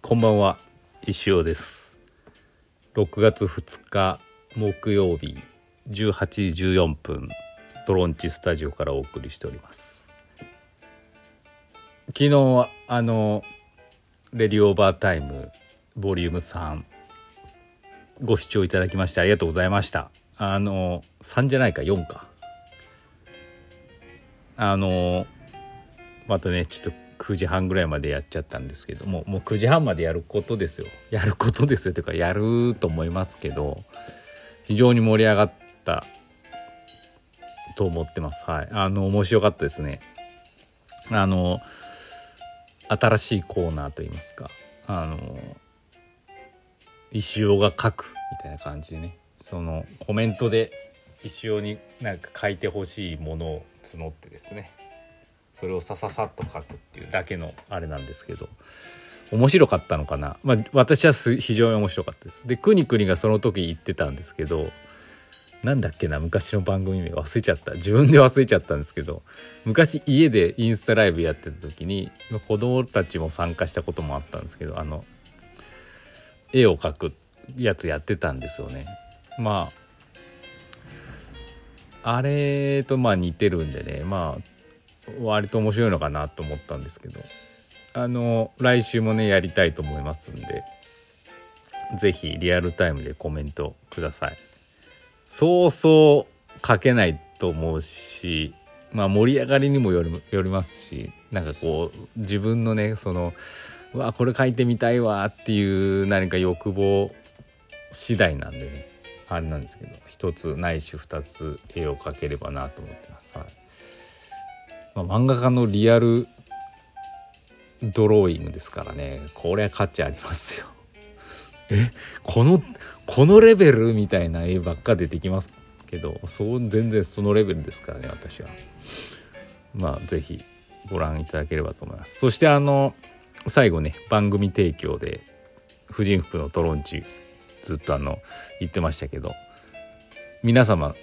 こんばんは石尾です。6月2日木曜日18時14分トロンチスタジオからお送りしております。昨日あのレディオーバータイムボリューム3ご視聴いただきましてありがとうございました。あの3じゃないか4か。あのまたねちょっと9時半ぐらいまでやっちゃったんですけどももう9時半までやることですよ。やることですよというかやると思いますけど非常に盛り上がったと思ってます。はい。あの面白かったですね。あの新しいコーナーといいますかあの石尾が書くみたいな感じでね。そのコメントで石尾になんか書いてほしいものを募ってですね。それをさささっと書くっていうだけのあれなんですけど面白かったのかな？まあ私は非常に面白かったです。でくにくにがその時言ってたんですけどなんだっけな昔の番組名忘れちゃった。自分で忘れちゃったんですけど昔家でインスタライブやってた時に子供たちも参加したこともあったんですけどあの絵を描くやつやってたんですよね。まああれとまあ似てるんでね。まあ割と面白いのかなと思ったんですけど。あの来週もねやりたいと思いますんで是非リアルタイムでコメントください。そうそう書けないと思うしまあ盛り上がりにもよりよりますしなんかこう自分のねそのうわこれ書いてみたいわっていう何か欲望次第なんでねあれなんですけど一つないし二つ絵を描ければなと思ってます。はい。まあ、漫画家のリアルドローイングですからねこれは価値ありますよ。え？このこのレベルみたいな絵ばっか出てきますけどそう全然そのレベルですからね私は。まあ是非ご覧いただければと思います。そしてあの最後ね番組提供で婦人服のトロンチずっとあの言ってましたけど皆様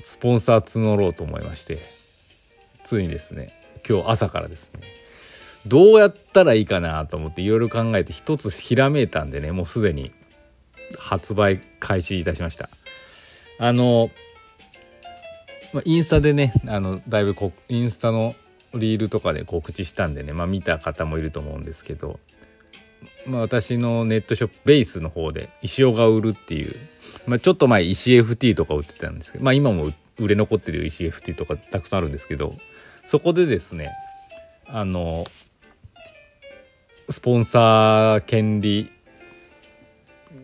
スポンサー募ろうと思いましてついにですね。今日朝からですね。どうやったらいいかなと思っていろいろ考えて一つひらめいたんでねもうすでに発売開始いたしました。あのインスタでねあのだいぶこインスタのリールとかで告知したんでねまあ見た方もいると思うんですけどまあ、私のネットショップベースの方で石尾が売るっていう、まあ、ちょっと前石 FT とか売ってたんですけど、まあ、今も売れ残ってる石 FT とかたくさんあるんですけどそこでですねあのスポンサー権利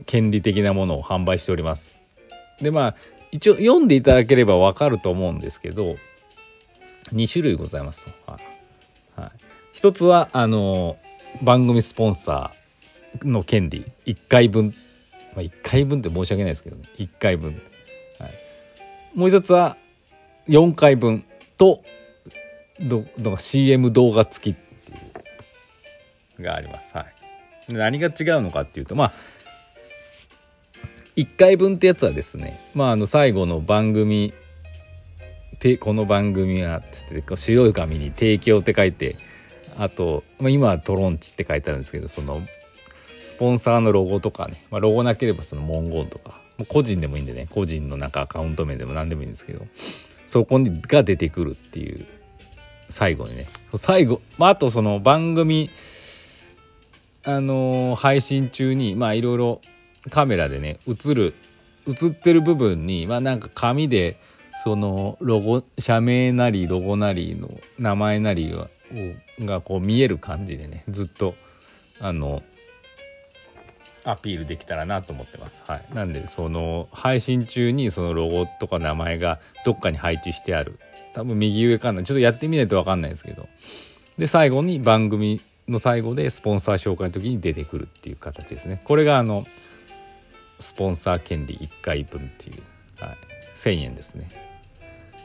権利的なものを販売しております。でまあ一応読んでいただければわかると思うんですけど2種類ございますと、はい、一つはあの番組スポンサーの権利。1回分、まあ、1回分って申し訳ないですけどね。1回分、はい、もう一つは4回分とどど CM 動画付きっていうがあります。はい、何が違うのかっていうとまあ1回分ってやつはですねまああの最後の番組てこの番組はつって白い紙に「提供」って書いてあと、まあ、今はトロンチって書いてあるんですけどそのスポンサーのロゴとかね、まあ、ロゴなければその文言とか個人でもいいんでね個人のなんかアカウント名でも何でもいいんですけどそこにが出てくるっていう最後にね。最後、まあ、あとその番組あのー、配信中にまあいろいろカメラでね映る映ってる部分にまあなんか紙でそのロゴ社名なりロゴなりの名前なりががこう見える感じでねずっとあのアピールできたらなと思ってます。はい、なんでその配信中にそのロゴとか名前がどっかに配置してある。多分右上かな。ちょっとやってみないと分かんないですけど。で最後に番組の最後でスポンサー紹介の時に出てくるっていう形ですね。これがあのスポンサー権利1回分っていう、はい、1000円ですね。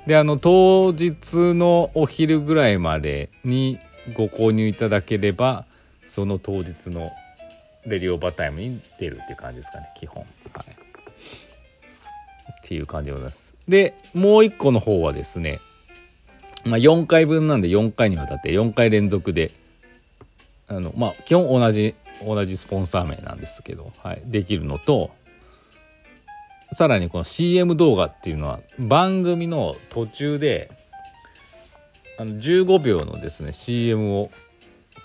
であの当日のお昼ぐらいまでにご購入いただければその当日のレディオバタイムに出るっていう感じですかね基本。はい。っていう感じでございます。でもう一個の方はですねまあ、4回分なんで4回にわたって4回連続であの、まあ、基本同じ同じスポンサー名なんですけど、はい、できるのとさらにこの CM 動画っていうのは番組の途中であの15秒のですね CM を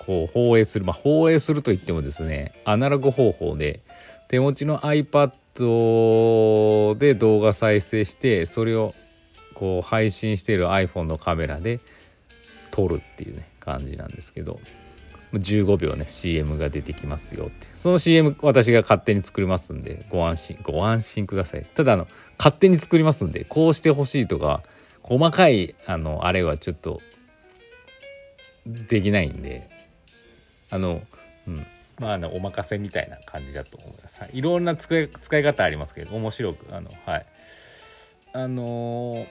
こう放映する。まあ放映するといってもですねアナログ方法で手持ちの iPad で動画再生してそれをこう配信している iPhone のカメラで撮るっていうね感じなんですけど15秒ね CM が出てきますよってその CM 私が勝手に作りますんでご安心ご安心ください。ただあの勝手に作りますんでこうしてほしいとか細かいあのあれはちょっとできないんであのうん。まあ、あのお任せみたいな感じだと思います。い、ろんな使い使い方ありますけど面白くあのはい。あのー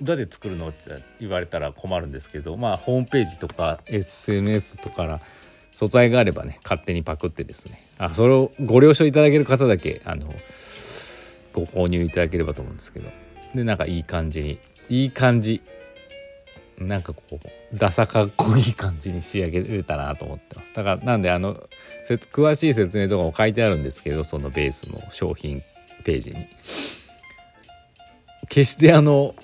どうやって作るのって言われたら困るんですけどまあホームページとか SNS とかから素材があればね勝手にパクってですね。あそれをご了承いただける方だけあのご購入いただければと思うんですけど。でなんかいい感じにいい感じなんかこうダサかっこいい感じに仕上げれたなと思ってます。だからなんであの詳しい説明とかも書いてあるんですけどそのベースの商品ページに。決してあの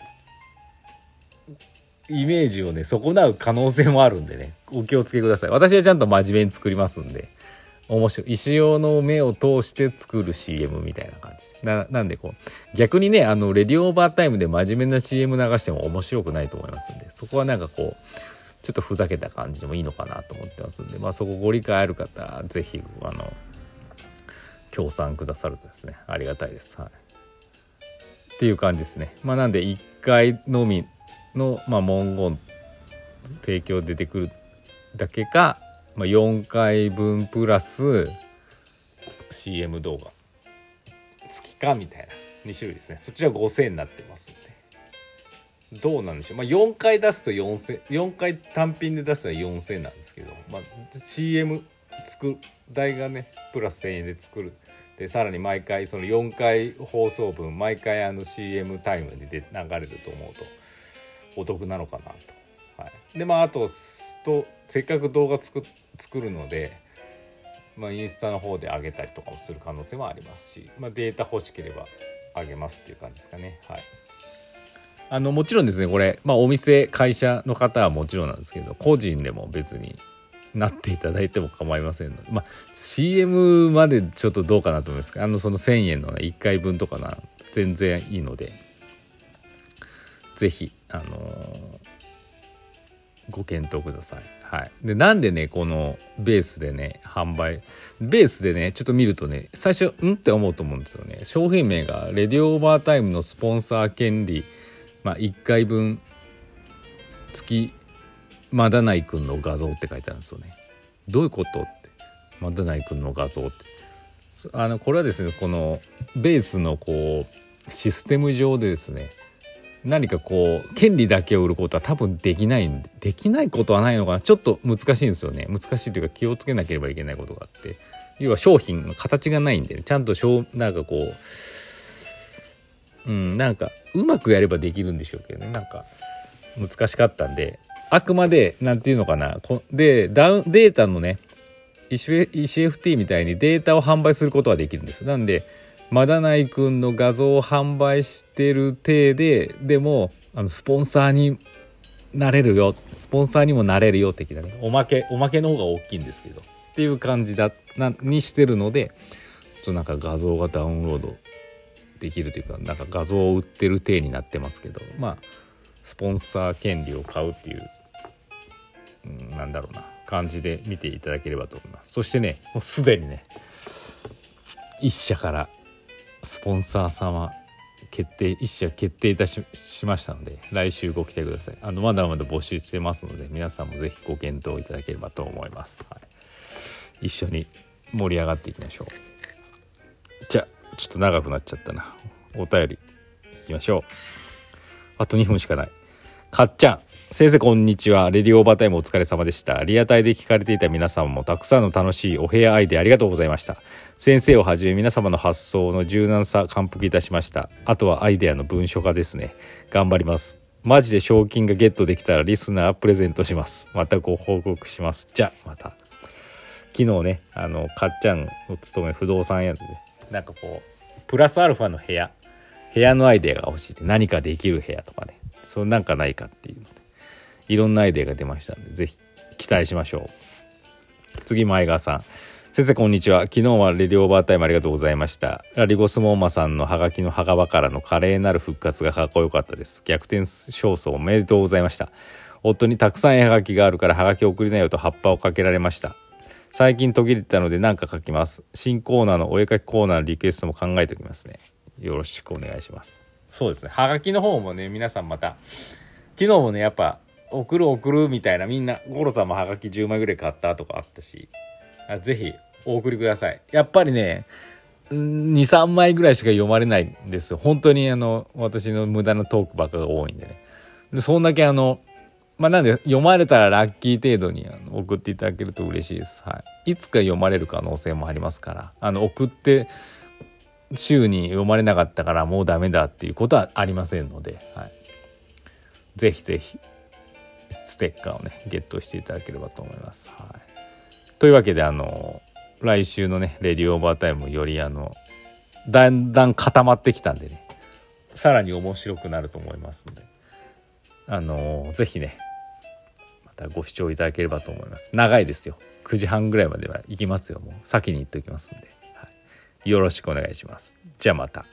イメージをね損なう可能性もあるんでね。お気をつけください。私はちゃんと真面目に作りますんで。面白い。石尾の目を通して作る CM みたいな感じ。ななんでこう逆にねあのレディオーバータイムで真面目な CM 流しても面白くないと思いますんでそこはなんかこうちょっとふざけた感じでもいいのかなと思ってますんでまあそこご理解ある方是非あの協賛くださるとですねありがたいです。はい。っていう感じですね。まあなんで1回のみの、まあ、文言提供出てくるだけか、まあ、4回分プラス CM 動画。月かみたいな。2種類ですね。そちら5000円になってますんで。どうなんでしょう、まあ、4回出すと4000 4回単品で出すと4000なんですけど、まあ、CM 作る代がねプラス1000円で作る。でさらに毎回その4回放送分毎回あの CM タイムで流れると思うとお得なのかなと。でまああととせっかく動画作作るので、まあ、インスタの方で上げたりとかもする可能性もありますし、まあ、データ欲しければ上げますっていう感じですかね。はいあのもちろんですねこれ、まあ、お店会社の方はもちろんなんですけど個人でも別になっていただいても構いませんので、まあ、CM までちょっとどうかなと思いますけどあのその1,000円の、ね、1回分とかな全然いいので是非あのー、ご検討ください。はい、でなんでねこのベースでね販売ベースでねちょっと見るとね最初んって思うと思うんですよね。商品名が「レディオオーバータイムのスポンサー権利、まあ、1回分月まだないくんの画像」って書いてあるんですよね。どういうことって。まだないくんの画像って。あのこれはですねこのベースのこうシステム上でですね何かこう権利だけを売ることは多分できないんでできないことはないのかな。ちょっと難しいんですよね。難しいというか気をつけなければいけないことがあって。要は商品の形がないんで、ね、ちゃんとなんかこううんなんかうまくやればできるんでしょうけどね。なんか難しかったんで。あくまで何て言うのかな。こでダウンデータのね ECFT みたいにデータを販売することはできるんです。なんでまだないくんの画像を販売してる体ででもあのスポンサーになれるよスポンサーにもなれるよ的なねおまけおまけの方が大きいんですけど。っていう感じだなにしてるのでちょっとなんか画像がダウンロードできるというかなんか画像を売ってる体になってますけど。まあスポンサー権利を買うっていう、うん、なんだろうな。感じで見ていただければと思います。そしてねもうすでにね一社からスポンサー様決定一社決定いたしましたので来週ご期待ください。あのまだまだ募集してますので皆さんも是非ご検討いただければと思います、はい、一緒に盛り上がっていきましょう。じゃあちょっと長くなっちゃったな。お便りいきましょう。あと2分しかない。かっちゃん。先生こんにちは。レディオーバータイムお疲れ様でした。リアタイで聞かれていた皆様もたくさんの楽しいお部屋アイデアありがとうございました。先生をはじめ皆様の発想の柔軟さ感服いたしました。あとはアイデアの文書化ですね。頑張ります。マジで賞金がゲットできたらリスナープレゼントします。またご報告します。じゃあまた。昨日ねあのかっちゃんを勤める不動産屋でねなんかこうプラスアルファの部屋部屋のアイデアが欲しいって何かできる部屋とかねそなんかないかっていう。いろんなアイデアが出ましたんで是非期待しましょう。次前川さん。先生こんにちは。昨日はレディオーバータイムありがとうございました。ラリゴスモーマさんのハガキの墓場からの華麗なる復活がかっこよかったです。逆転勝訴おめでとうございました。夫にたくさん絵はがきがあるからはがき送りなよと葉っぱをかけられました。最近途切れたので何か書きます。新コーナーのお絵かきコーナーのリクエストも考えておきますね。よろしくお願いします。そうですね。はがきの方もね皆さんまた昨日もねやっぱ送る送るみたいなみんな五郎さんもはがき10枚ぐらい買ったとかあったし。ぜひお送りください。やっぱりね23枚ぐらいしか読まれないんですよ。本当にあの私の無駄なトークばっかが多いんでね。でそんだけあのまあなんで読まれたらラッキー程度にあの送っていただけると嬉しいです、はい、いつか読まれる可能性もありますから。あの送って週に読まれなかったからもうダメだっていうことはありませんので、はい、ぜひぜひ。ステッカーをねゲットしていただければと思います。はい、というわけであの来週のねレディオーバータイムよりあのだんだん固まってきたんでねさらに面白くなると思いますのであのぜひねまたご視聴いただければと思います。長いですよ。9時半ぐらいまでは行きますよ。もう先に言っておきますんで、はい、よろしくお願いします。じゃあまた。